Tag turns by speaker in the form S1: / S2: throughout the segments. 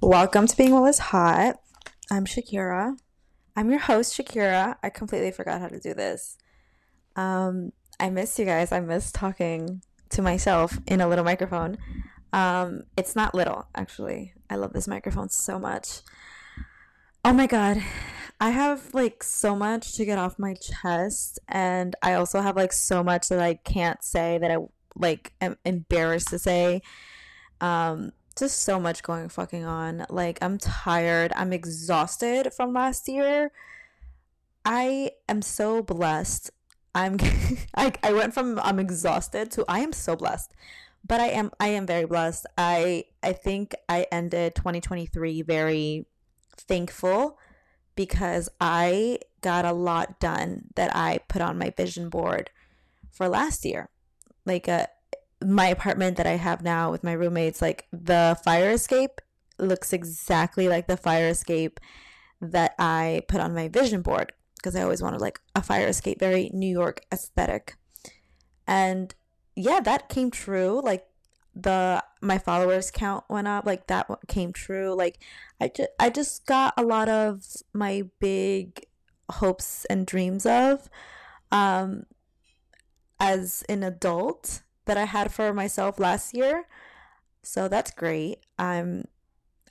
S1: Welcome to Being Well is Hot. I'm Shakira. I'm your host, Shakira. I completely forgot how to do this. Um, I miss you guys. I miss talking to myself in a little microphone. Um, it's not little, actually. I love this microphone so much. Oh my god. I have like so much to get off my chest and I also have like so much that I can't say that I like am embarrassed to say. Um just so much going fucking on. Like I'm tired. I'm exhausted from last year. I am so blessed. I'm I, I went from I'm exhausted to I am so blessed. But I am I am very blessed. I I think I ended 2023 very thankful because I got a lot done that I put on my vision board for last year. Like a my apartment that I have now with my roommates, like the fire escape looks exactly like the fire escape that I put on my vision board because I always wanted like a fire escape, very New York aesthetic. And yeah, that came true. Like the my followers count went up, like that came true. Like I just I just got a lot of my big hopes and dreams of um as an adult that I had for myself last year. So that's great. I'm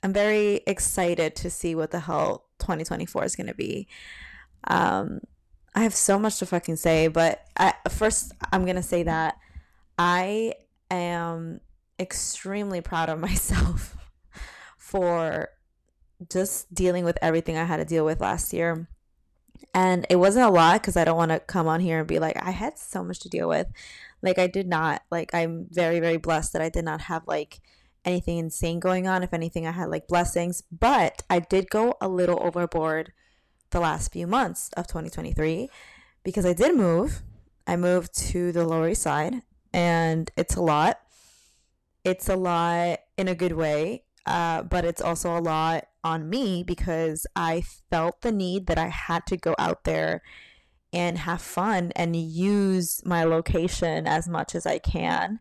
S1: I'm very excited to see what the hell 2024 is going to be. Um I have so much to fucking say, but I, first I'm going to say that I am extremely proud of myself for just dealing with everything I had to deal with last year. And it wasn't a lot because I don't want to come on here and be like, I had so much to deal with. Like, I did not. Like, I'm very, very blessed that I did not have like anything insane going on. If anything, I had like blessings. But I did go a little overboard the last few months of 2023 because I did move. I moved to the Lower East Side and it's a lot. It's a lot in a good way, uh, but it's also a lot on me because I felt the need that I had to go out there and have fun and use my location as much as I can.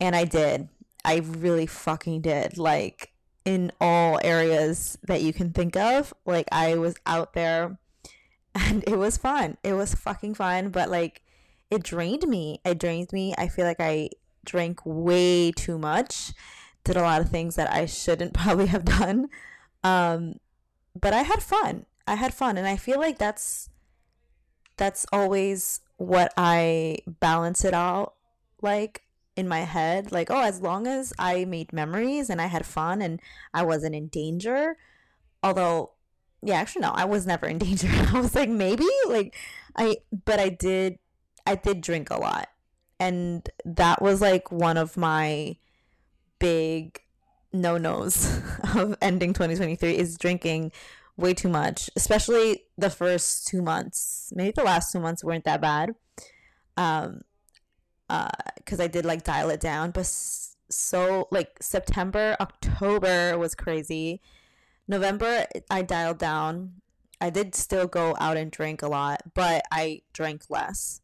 S1: And I did. I really fucking did. Like in all areas that you can think of. Like I was out there and it was fun. It was fucking fun, but like it drained me. It drained me. I feel like I drank way too much. Did a lot of things that I shouldn't probably have done. Um, but I had fun. I had fun, and I feel like that's that's always what I balance it out like in my head. Like, oh, as long as I made memories and I had fun and I wasn't in danger. Although, yeah, actually, no, I was never in danger. I was like, maybe, like, I, but I did, I did drink a lot. And that was like one of my big no nos of ending 2023 is drinking way too much, especially the first two months. Maybe the last two months weren't that bad. Um, uh, because I did like dial it down, but so like September, October was crazy. November, I dialed down. I did still go out and drink a lot, but I drank less.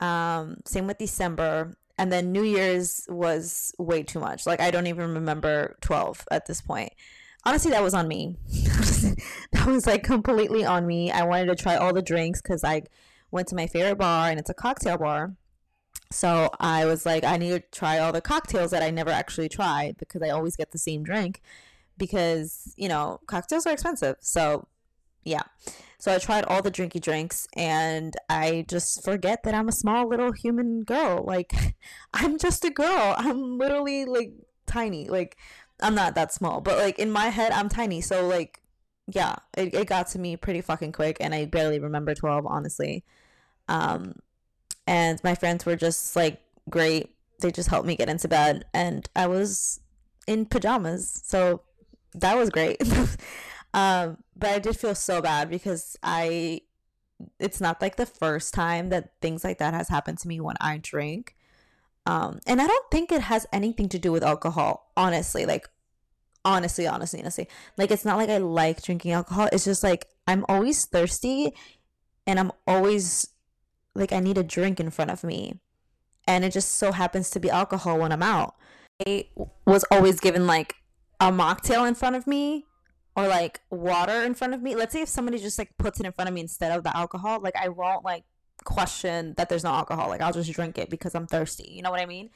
S1: Um, same with December and then New Year's was way too much. Like I don't even remember 12 at this point. Honestly, that was on me. that was like completely on me. I wanted to try all the drinks cuz I went to my favorite bar and it's a cocktail bar. So I was like I need to try all the cocktails that I never actually tried because I always get the same drink because, you know, cocktails are expensive. So, yeah. So I tried all the drinky drinks and I just forget that I'm a small little human girl. Like I'm just a girl. I'm literally like tiny. Like I'm not that small, but like in my head I'm tiny. So like yeah, it, it got to me pretty fucking quick and I barely remember 12 honestly. Um and my friends were just like great. They just helped me get into bed and I was in pajamas. So that was great. Um, but I did feel so bad because I, it's not like the first time that things like that has happened to me when I drink. Um, and I don't think it has anything to do with alcohol, honestly. Like, honestly, honestly, honestly. Like, it's not like I like drinking alcohol. It's just like I'm always thirsty and I'm always like, I need a drink in front of me. And it just so happens to be alcohol when I'm out. I was always given like a mocktail in front of me or like water in front of me, let's say if somebody just like puts it in front of me instead of the alcohol, like I won't like question that there's no alcohol. Like I'll just drink it because I'm thirsty. You know what I mean?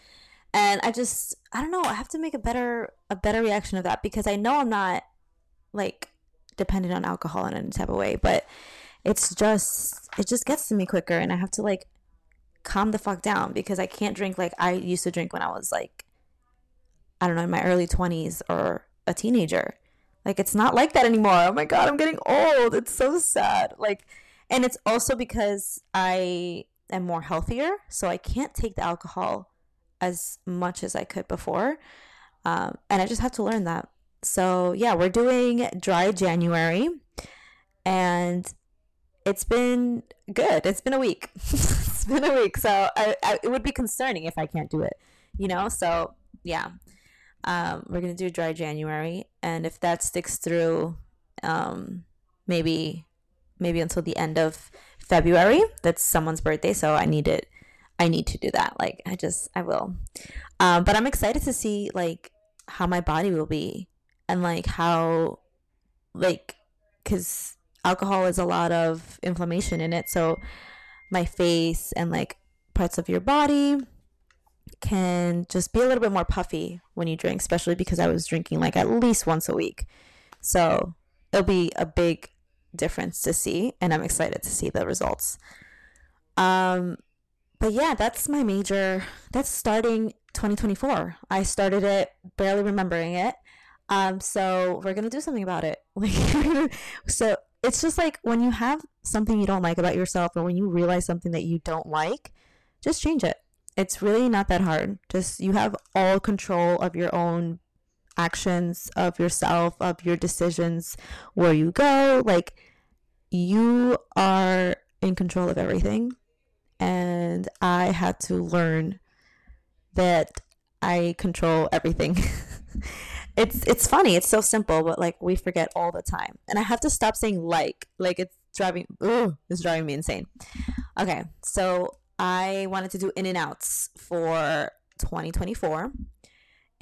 S1: And I just I don't know, I have to make a better a better reaction of that because I know I'm not like dependent on alcohol in any type of way, but it's just it just gets to me quicker and I have to like calm the fuck down because I can't drink like I used to drink when I was like I don't know, in my early 20s or a teenager. Like it's not like that anymore. Oh my god, I'm getting old. It's so sad. Like and it's also because I am more healthier, so I can't take the alcohol as much as I could before. Um, and I just have to learn that. So yeah, we're doing dry January, and it's been good. It's been a week. it's been a week, so I, I, it would be concerning if I can't do it. You know, so yeah, um, we're gonna do dry January, and if that sticks through, um, maybe maybe until the end of February. That's someone's birthday, so I need it. I need to do that. Like I just I will. Um, but I'm excited to see like how my body will be and like how like because alcohol is a lot of inflammation in it, so my face and like parts of your body can just be a little bit more puffy when you drink, especially because I was drinking like at least once a week. So it'll be a big difference to see, and I'm excited to see the results. Um, but yeah, that's my major. That's starting 2024. I started it barely remembering it. Um, so we're gonna do something about it. Like, so it's just like when you have something you don't like about yourself, or when you realize something that you don't like, just change it. It's really not that hard. Just you have all control of your own actions of yourself, of your decisions, where you go. Like, you are in control of everything. And I had to learn that I control everything. it's it's funny, it's so simple, but like we forget all the time. And I have to stop saying like. Like it's driving ooh, it's driving me insane. Okay, so I wanted to do in and outs for 2024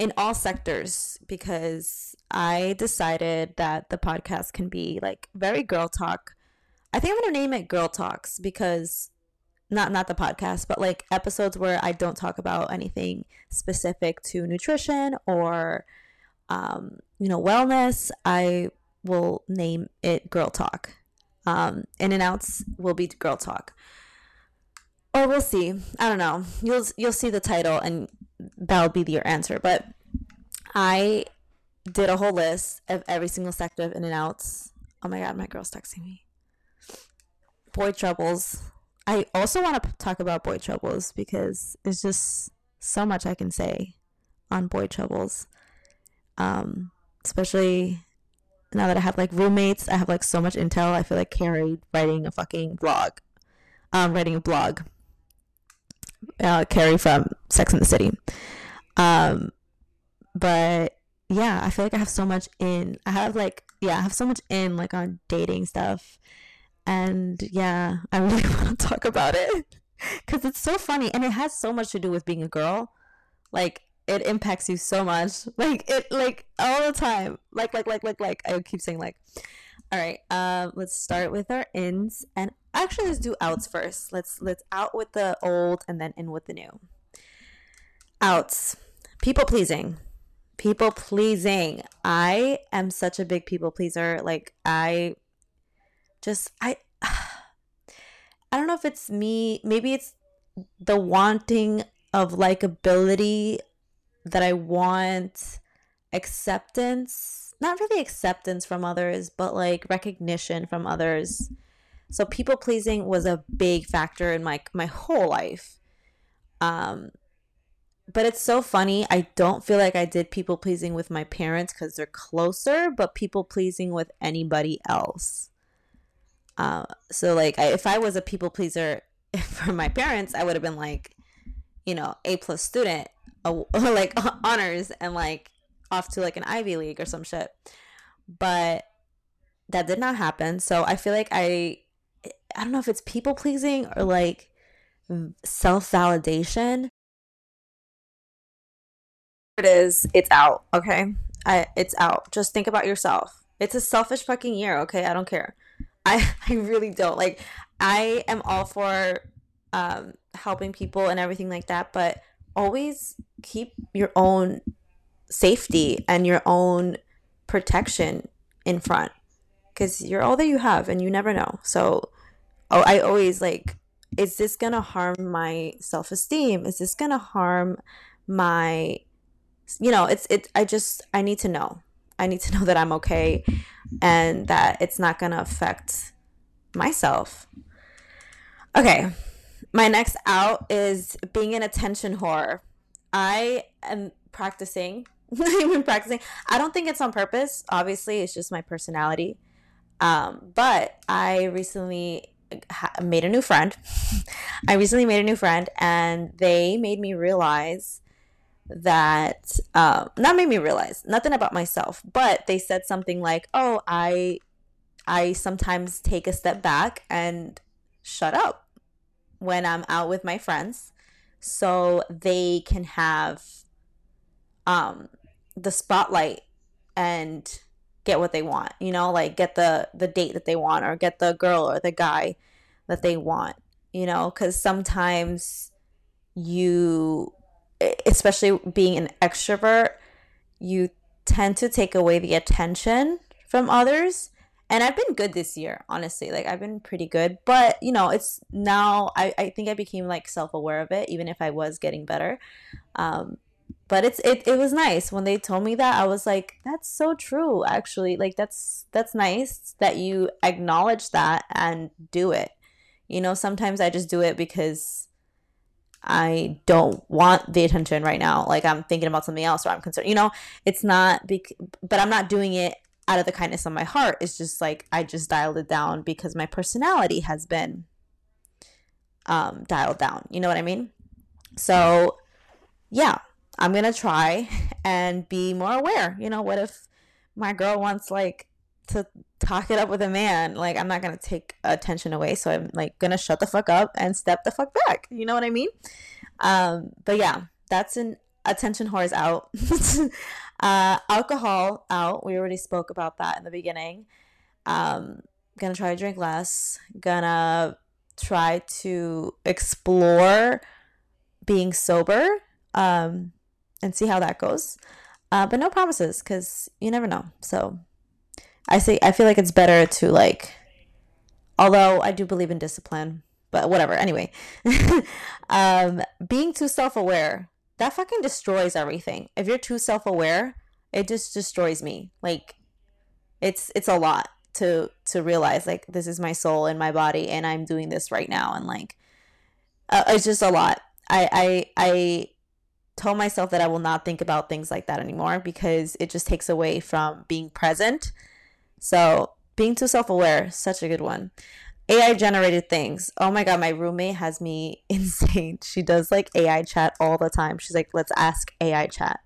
S1: in all sectors because I decided that the podcast can be like very girl talk. I think I'm gonna name it Girl Talks because not not the podcast, but like episodes where I don't talk about anything specific to nutrition or um, you know wellness. I will name it Girl Talk. Um, in and outs will be Girl Talk, or we'll see. I don't know. You'll you'll see the title and that'll be your answer. But I did a whole list of every single sector of in and outs. Oh my god, my girl's texting me. Boy troubles. I also want to talk about boy troubles because there's just so much I can say on boy troubles. Um, especially now that I have like roommates, I have like so much intel. I feel like Carrie writing a fucking blog, um, writing a blog. Uh, Carrie from Sex and the City. Um, but yeah, I feel like I have so much in. I have like yeah, I have so much in like on dating stuff, and yeah, I really want to talk about it because it's so funny and it has so much to do with being a girl. Like it impacts you so much, like it like all the time. Like like like like like I keep saying like. All right, um, let's start with our ins and actually let's do outs first. Let's let's out with the old and then in with the new. Outs, people pleasing people pleasing. I am such a big people pleaser. Like I just I I don't know if it's me, maybe it's the wanting of likability that I want acceptance, not really acceptance from others, but like recognition from others. So people pleasing was a big factor in my my whole life. Um but it's so funny. I don't feel like I did people pleasing with my parents because they're closer, but people pleasing with anybody else. Uh, so like, I, if I was a people pleaser for my parents, I would have been like, you know, A plus student, like honors, and like off to like an Ivy League or some shit. But that did not happen. So I feel like I, I don't know if it's people pleasing or like self validation it is. It's out. Okay. I it's out. Just think about yourself. It's a selfish fucking year, okay? I don't care. I I really don't. Like I am all for um helping people and everything like that, but always keep your own safety and your own protection in front because you're all that you have and you never know. So, oh, I always like, is this gonna harm my self esteem? Is this gonna harm my, you know, it's, it, I just, I need to know. I need to know that I'm okay and that it's not gonna affect myself. Okay. My next out is being an attention whore. I am practicing. I've been practicing. I don't think it's on purpose. Obviously, it's just my personality. Um, but I recently ha- made a new friend. I recently made a new friend, and they made me realize that um, not made me realize nothing about myself, but they said something like, "Oh, I I sometimes take a step back and shut up when I'm out with my friends, so they can have um, the spotlight and get what they want you know like get the the date that they want or get the girl or the guy that they want you know because sometimes you especially being an extrovert you tend to take away the attention from others. And i've been good this year honestly like i've been pretty good but you know it's now i, I think i became like self-aware of it even if i was getting better. Um, but it's it, it was nice. When they told me that i was like that's so true actually. Like that's that's nice that you acknowledge that and do it. You know sometimes i just do it because i don't want the attention right now. Like i'm thinking about something else or i'm concerned you know? It's not bec- but i'm not doing it out of the kindness of my heart. It's just like i just dialed it down because my personality has been um dialed down. You know what i mean? So yeah I'm gonna try and be more aware. You know, what if my girl wants like to talk it up with a man? Like, I'm not gonna take attention away, so I'm like gonna shut the fuck up and step the fuck back. You know what I mean? Um, but yeah, that's an attention whores out. uh, alcohol out. We already spoke about that in the beginning. Um, gonna try to drink less. Gonna try to explore being sober. Um, and see how that goes. Uh, but no promises because you never know. So I say I feel like it's better to like, although I do believe in discipline, but whatever. Anyway, um, being too self aware that fucking destroys everything. If you're too self aware, it just destroys me. Like, it's it's a lot to to realize like this is my soul and my body and I'm doing this right now and like uh, it's just a lot. I I I told myself that I will not think about things like that anymore because it just takes away from being present. So, being too self aware, such a good one. AI generated things. Oh my God, my roommate has me insane. She does like AI chat all the time. She's like, let's ask AI chat.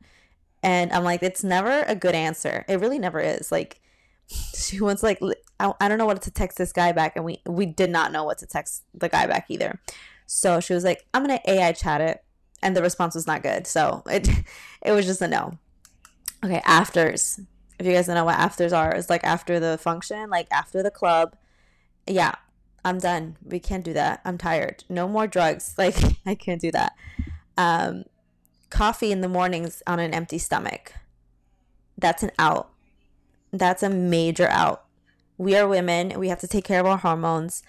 S1: And I'm like, it's never a good answer. It really never is. Like, she wants like I, I don't know what to text this guy back and we we did not know what to text the guy back either so she was like i'm gonna ai chat it and the response was not good. So it it was just a no. Okay, afters. If you guys don't know what afters are, it's like after the function, like after the club. Yeah, I'm done. We can't do that. I'm tired. No more drugs. Like I can't do that. Um, coffee in the mornings on an empty stomach. That's an out. That's a major out. We are women. We have to take care of our hormones.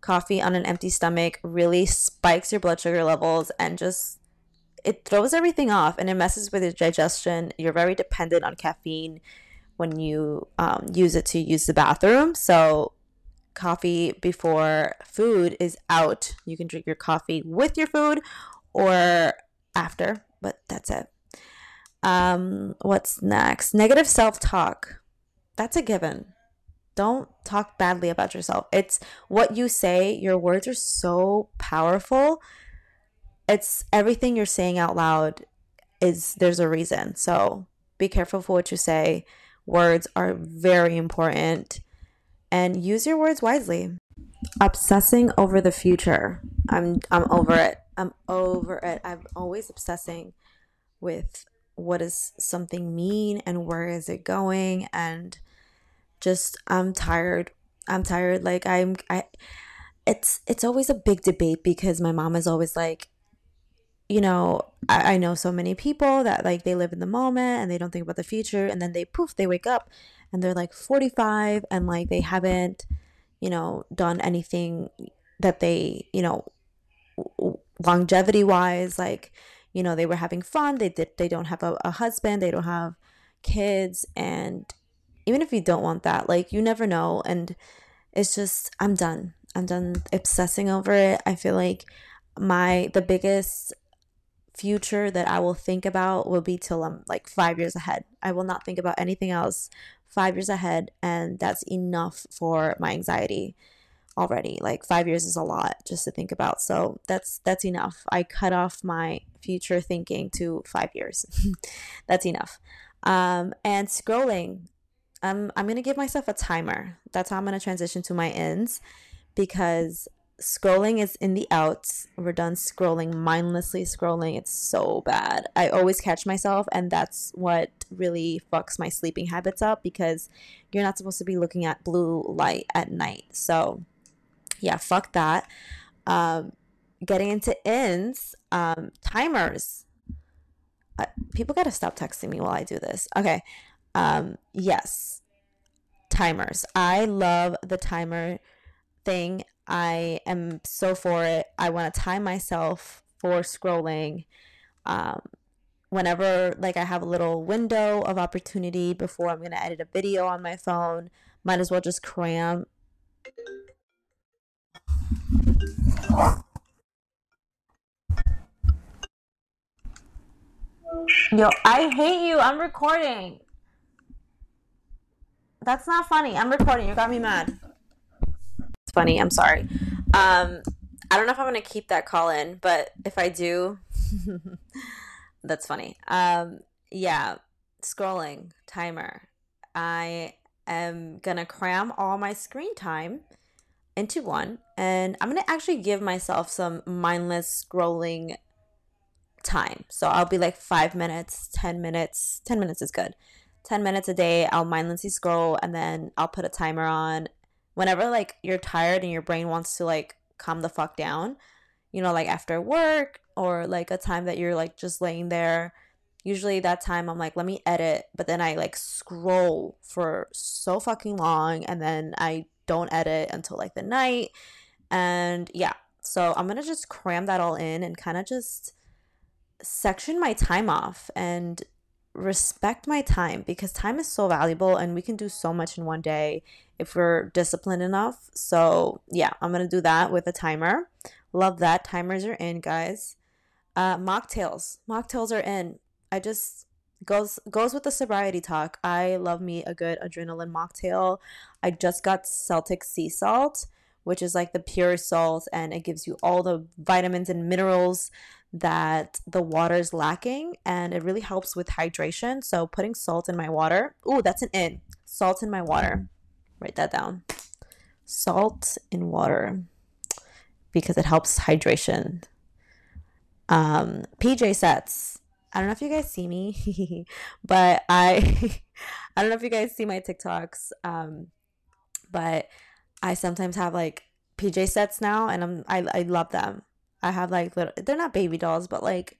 S1: Coffee on an empty stomach really spikes your blood sugar levels and just it throws everything off and it messes with your digestion. You're very dependent on caffeine when you um, use it to use the bathroom. So, coffee before food is out. You can drink your coffee with your food or after, but that's it. Um, what's next? Negative self talk. That's a given. Don't talk badly about yourself. It's what you say. Your words are so powerful it's everything you're saying out loud is there's a reason. So be careful for what you say. Words are very important and use your words wisely. Obsessing over the future. I'm I'm over it. I'm over it. I'm always obsessing with what does something mean and where is it going and just I'm tired. I'm tired like I'm I it's it's always a big debate because my mom is always like you know I, I know so many people that like they live in the moment and they don't think about the future and then they poof they wake up and they're like 45 and like they haven't you know done anything that they you know longevity wise like you know they were having fun they did they don't have a, a husband they don't have kids and even if you don't want that like you never know and it's just i'm done. I'm done obsessing over it. I feel like my the biggest future that i will think about will be till i'm like five years ahead. I will not think about anything else five years ahead and that's enough for my anxiety already. Like five years is a lot just to think about so that's that's enough. I cut off my future thinking to five years. That's enough. Um, and scrolling I'm, I'm gonna give myself a timer. That's how i'm gonna transition to my ins because scrolling is in the outs we're done scrolling mindlessly scrolling it's so bad i always catch myself and that's what really fucks my sleeping habits up because you're not supposed to be looking at blue light at night so yeah, fuck that. Um, getting into ins, um, timers. Uh, people gotta stop texting me while I do this. Okay. Um, yes, timers. I love the timer thing. I am so for it. I want to time myself for scrolling. Um, whenever like I have a little window of opportunity before I'm gonna edit a video on my phone, might as well just cram Yo, I hate you. I'm recording. That's not funny. I'm recording. You got me mad. Funny. I'm sorry. Um, I don't know if I'm gonna keep that call in, but if I do, that's funny. Um, yeah, scrolling timer. I am gonna cram all my screen time into one and I'm gonna actually give myself some mindless scrolling time. So I'll be like five minutes, 10 minutes. 10 minutes is good. 10 minutes a day, I'll mindlessly scroll and then I'll put a timer on. Whenever like you're tired and your brain wants to like calm the fuck down, you know, like after work or like a time that you're like just laying there. Usually that time I'm like, let me edit, but then I like scroll for so fucking long and then I don't edit until like the night. And yeah, so I'm gonna just cram that all in and kind of just section my time off and respect my time because time is so valuable and we can do so much in one day if we're disciplined enough. So, yeah, I'm going to do that with a timer. Love that. Timers are in, guys. Uh mocktails. Mocktails are in. I just goes goes with the sobriety talk. I love me a good adrenaline mocktail. I just got Celtic sea salt, which is like the pure salt, and it gives you all the vitamins and minerals that the water is lacking, and it really helps with hydration. So putting salt in my water. Ooh, that's an in. Salt in my water. Write that down. Salt in water because it helps hydration. Um, PJ sets I don't know if you guys see me, but I I don't know if you guys see my TikToks. Um, but I sometimes have like PJ sets now, and I'm I I love them. I have like little they're not baby dolls, but like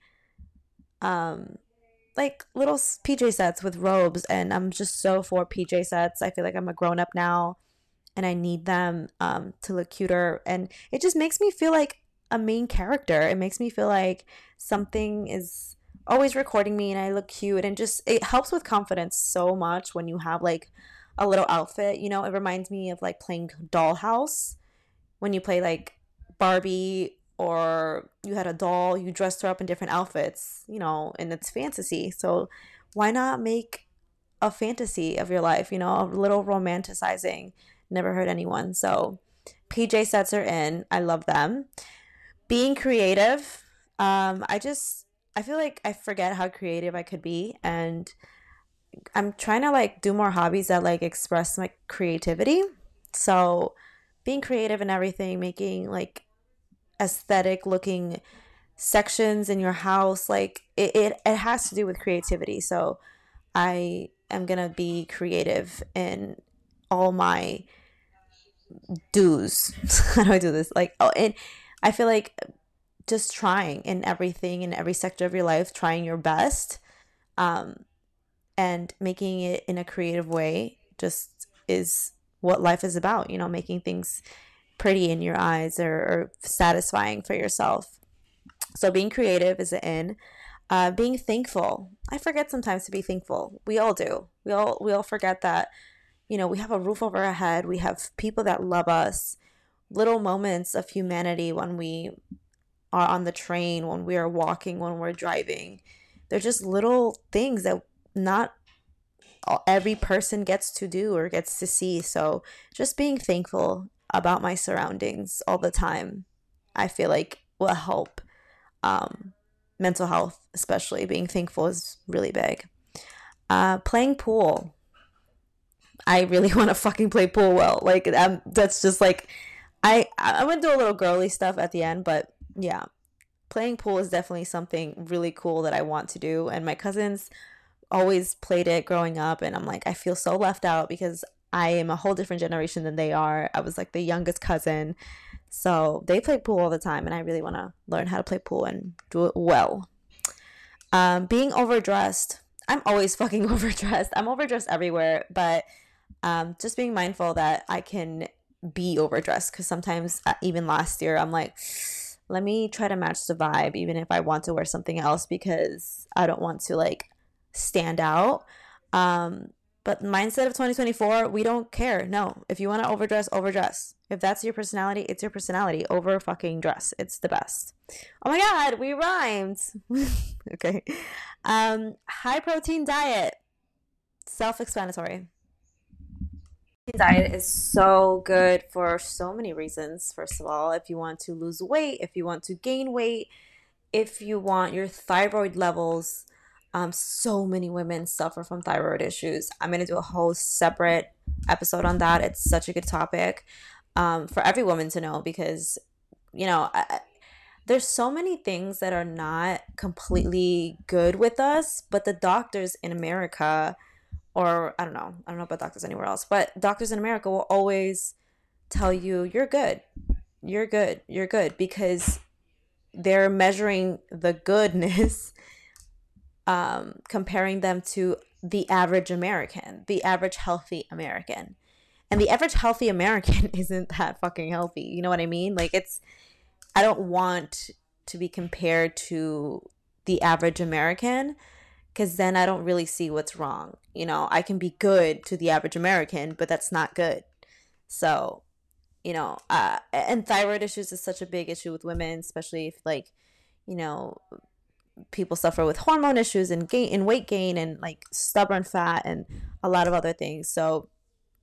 S1: um like little PJ sets with robes, and I'm just so for PJ sets. I feel like I'm a grown up now, and I need them um to look cuter, and it just makes me feel like a main character. It makes me feel like something is always recording me and I look cute and just it helps with confidence so much when you have like a little outfit. You know, it reminds me of like playing dollhouse when you play like Barbie or you had a doll, you dressed her up in different outfits, you know, and it's fantasy. So why not make a fantasy of your life, you know, a little romanticizing. Never hurt anyone. So PJ sets are in. I love them. Being creative. Um, I just I feel like I forget how creative I could be and I'm trying to like do more hobbies that like express my creativity. So being creative and everything, making like aesthetic looking sections in your house. Like it, it, it has to do with creativity. So I am gonna be creative in all my do's. How do I do this? Like oh and I feel like just trying in everything in every sector of your life, trying your best, um, and making it in a creative way just is what life is about, you know, making things pretty in your eyes or, or satisfying for yourself. So being creative is an in. Uh, being thankful. I forget sometimes to be thankful. We all do. We all we all forget that, you know, we have a roof over our head. We have people that love us. Little moments of humanity when we are on the train, when we are walking, when we're driving. They're just little things that not every person gets to do or gets to see. So just being thankful about my surroundings all the time, I feel like will help. Um, mental health, especially being thankful, is really big. Uh, playing pool. I really want to fucking play pool well. Like um, that's just like I I'm gonna do a little girly stuff at the end, but yeah, playing pool is definitely something really cool that I want to do. And my cousins always played it growing up and I'm like I feel so left out because I am a whole different generation than they are. I was like the youngest cousin. So they play pool all the time and I really want to learn how to play pool and do it well. Um, being overdressed. I'm always fucking overdressed. I'm overdressed everywhere, but um, just being mindful that I can be overdressed because sometimes, uh, even last year, I'm like, let me try to match the vibe, even if I want to wear something else because I don't want to like stand out. Um, but mindset of 2024, we don't care. No, if you want to overdress, overdress. If that's your personality, it's your personality. Over fucking dress. It's the best. Oh my god, we rhymed. okay. Um, high protein diet. Self-explanatory. Diet is so good for so many reasons. First of all, if you want to lose weight, if you want to gain weight, if you want your thyroid levels um, so many women suffer from thyroid issues. I'm going to do a whole separate episode on that. It's such a good topic um, for every woman to know because, you know, I, there's so many things that are not completely good with us, but the doctors in America, or I don't know, I don't know about doctors anywhere else, but doctors in America will always tell you, you're good, you're good, you're good, because they're measuring the goodness um, comparing them to the average American, the average healthy American. And the average healthy American isn't that fucking healthy. You know what I mean? Like, it's, I don't want to be compared to the average American because then I don't really see what's wrong. You know, I can be good to the average American, but that's not good. So, you know, uh, and thyroid issues is such a big issue with women, especially if, like, you know, people suffer with hormone issues and gain and weight gain and like stubborn fat and a lot of other things. So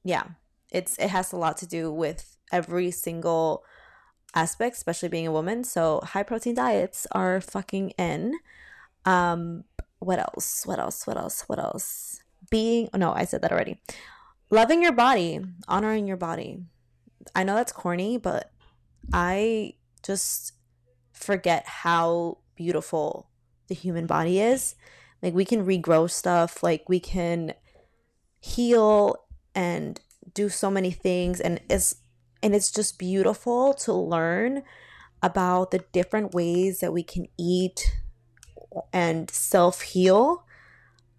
S1: yeah, it's it has a lot to do with every single aspect, especially being a woman. So high protein diets are fucking in. Um what else? What else? What else? What else? Being oh, no, I said that already. Loving your body, honoring your body. I know that's corny, but I just forget how beautiful the human body is. Like we can regrow stuff, like we can heal and do so many things and it's and it's just beautiful to learn about the different ways that we can eat and self heal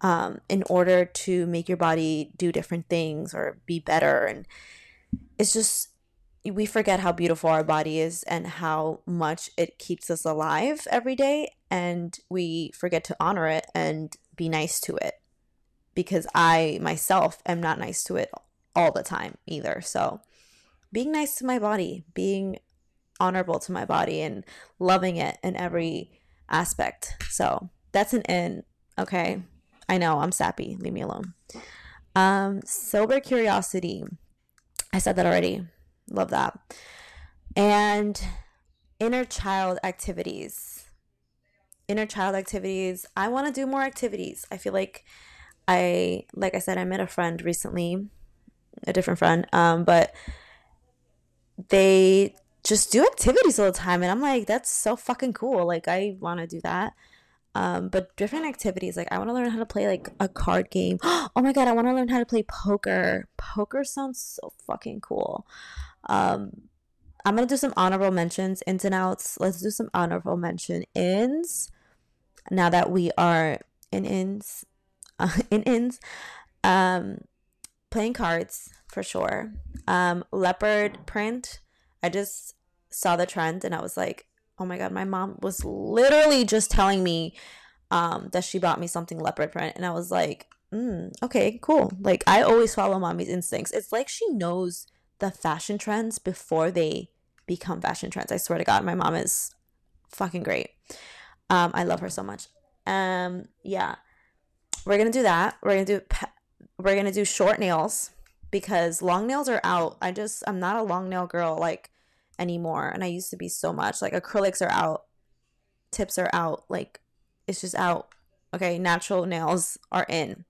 S1: um, in order to make your body do different things or be better. And it's just we forget how beautiful our body is and how much it keeps us alive every day and we forget to honor it and be nice to it because I myself am not nice to it all the time either. So, being nice to my body, being honorable to my body and loving it in every aspect. So, that's an in, okay? I know I'm sappy. Leave me alone. Um sober curiosity. I said that already. Love that. And inner child activities. Inner child activities. I want to do more activities. I feel like I, like I said, I met a friend recently, a different friend, um, but they just do activities all the time. And I'm like, that's so fucking cool. Like, I want to do that. Um, but different activities. Like, I want to learn how to play like a card game. Oh my God, I want to learn how to play poker. Poker sounds so fucking cool. Um, I'm to do some honorable mentions, ins and outs. Let's do some honorable mention ins. Now that we are in ins, uh, in ins, um, playing cards for sure. Um, leopard print. I just saw the trend and I was like, oh my god, my mom was literally just telling me um, that she bought me something leopard print, and I was like, mm, okay, cool. Like I always follow mommy's instincts. It's like she knows the fashion trends before they become fashion trends. I swear to God, my mom is fucking great. Um, I love her so much. Um, yeah, we're gonna do that. We're gonna do we're gonna do short nails because long nails are out. I just I'm not a long nail girl like anymore, and I used to be so much. Like acrylics are out, tips are out. Like it's just out. Okay, natural nails are in,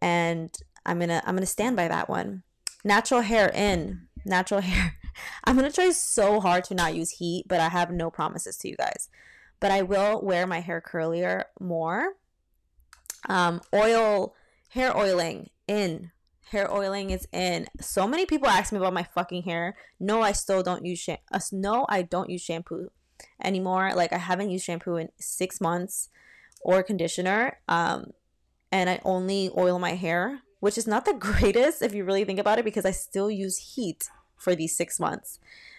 S1: and I'm gonna I'm gonna stand by that one. Natural hair in, natural hair. I'm gonna try so hard to not use heat, but I have no promises to you guys. But I will wear my hair curlier more. Um, oil, hair oiling in. Hair oiling is in. So many people ask me about my fucking hair. No, I still don't use shampoo. Uh, no, I don't use shampoo anymore. Like I haven't used shampoo in six months or conditioner. Um, and I only oil my hair, which is not the greatest if you really think about it, because I still use heat for these six months.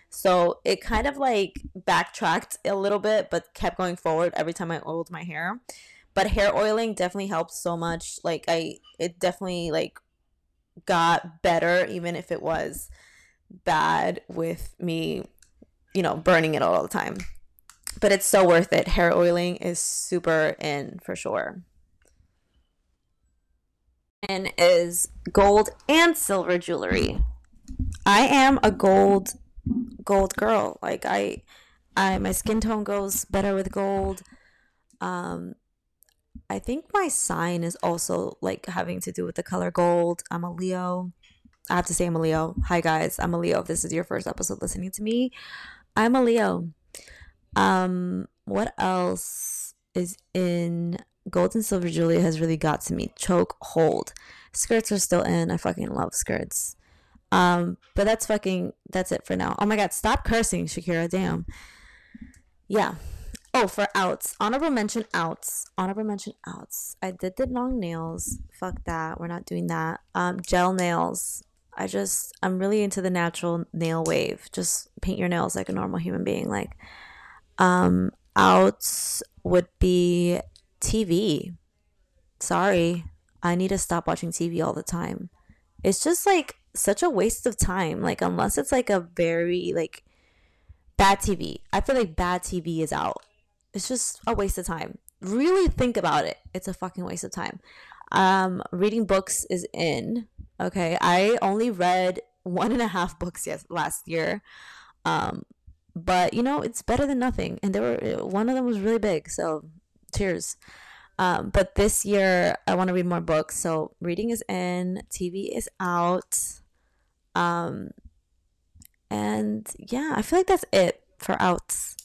S1: So it kind of like backtracked a little bit, but kept going forward every time I oiled my hair. But hair oiling definitely helps so much. Like I, it definitely like got better, even if it was bad with me, you know, burning it all the time. But it's so worth it. Hair oiling is super in for sure. Is gold and silver jewelry. I am a gold gold girl. Like I I my skin tone goes better with gold. Um I think my sign is also like having to do with the color gold. I'm a Leo. I have to say I'm a Leo. Hi guys, I'm a Leo. If this is your first episode listening to me, I'm a Leo. Um what else is in gold and silver jewelry has really got to me. Choke hold. Skirts are still in. I fucking love skirts. Um, but that's fucking that's it for now. Oh my god, stop cursing, Shakira. Damn. Yeah. Oh, for outs. Honorable mention outs. Honorable mention outs. I did the long nails. Fuck that. We're not doing that. Um, gel nails. I just I'm really into the natural nail wave. Just paint your nails like a normal human being. Like, um, outs would be TV. Sorry, I need to stop watching TV all the time. It's just like such a waste of time. Like unless it's like a very like bad TV. I feel like bad TV is out. It's just a waste of time. Really think about it. It's a fucking waste of time. Um, reading books is in. Okay, I only read one and a half books yes last year. Um, but you know it's better than nothing. And there were one of them was really big. So cheers. Um, but this year I want to read more books. So reading is in, TV is out. Um, and yeah, I feel like that's it for outs.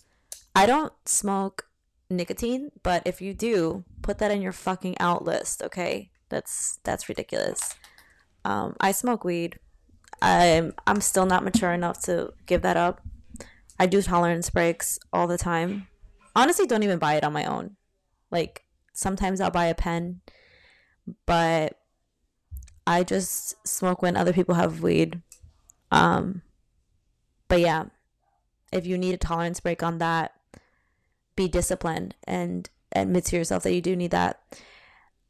S1: I don't smoke nicotine, but if you do, put that in your fucking out list, okay? That's that's ridiculous. Um, I smoke weed. I'm I'm still not mature enough to give that up. I do tolerance breaks all the time. Honestly, don't even buy it on my own. Like sometimes I'll buy a pen, but I just smoke when other people have weed. Um, but yeah, if you need a tolerance break on that, be disciplined and admit to yourself that you do need that.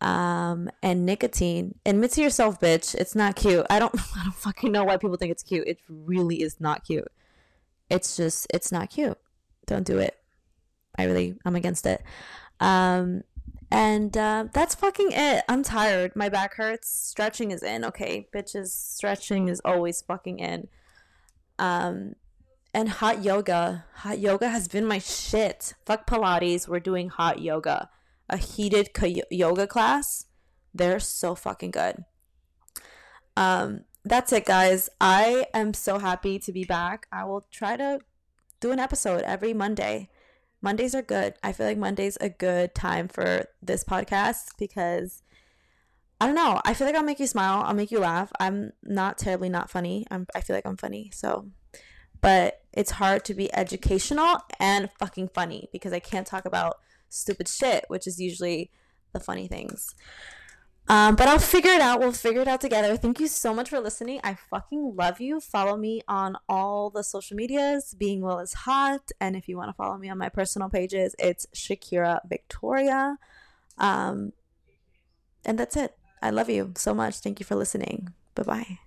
S1: Um, and nicotine, admit to yourself, bitch. It's not cute. I don't, I don't fucking know why people think it's cute. It really is not cute. It's just, it's not cute. Don't do it. I really, I'm against it. Um, and uh, that's fucking it. I'm tired. My back hurts. Stretching is in. Okay, bitches. Stretching is always fucking in. Um, and hot yoga. Hot yoga has been my shit. Fuck Pilates. We're doing hot yoga. A heated yoga class. They're so fucking good. Um, that's it, guys. I am so happy to be back. I will try to do an episode every Monday. Mondays are good. I feel like Monday's a good time for this podcast because I don't know. I feel like I'll make you smile. I'll make you laugh. I'm not terribly not funny. I'm I feel like I'm funny. So but it's hard to be educational and fucking funny because I can't talk about stupid shit, which is usually the funny things. Um, but I'll figure it out. We'll figure it out together. Thank you so much for listening. I fucking love you. Follow me on all the social medias. Being Well is Hot. And if you want to follow me on my personal pages, it's Shakira Victoria. Um, and that's it. I love you so much. Thank you for listening. Bye bye.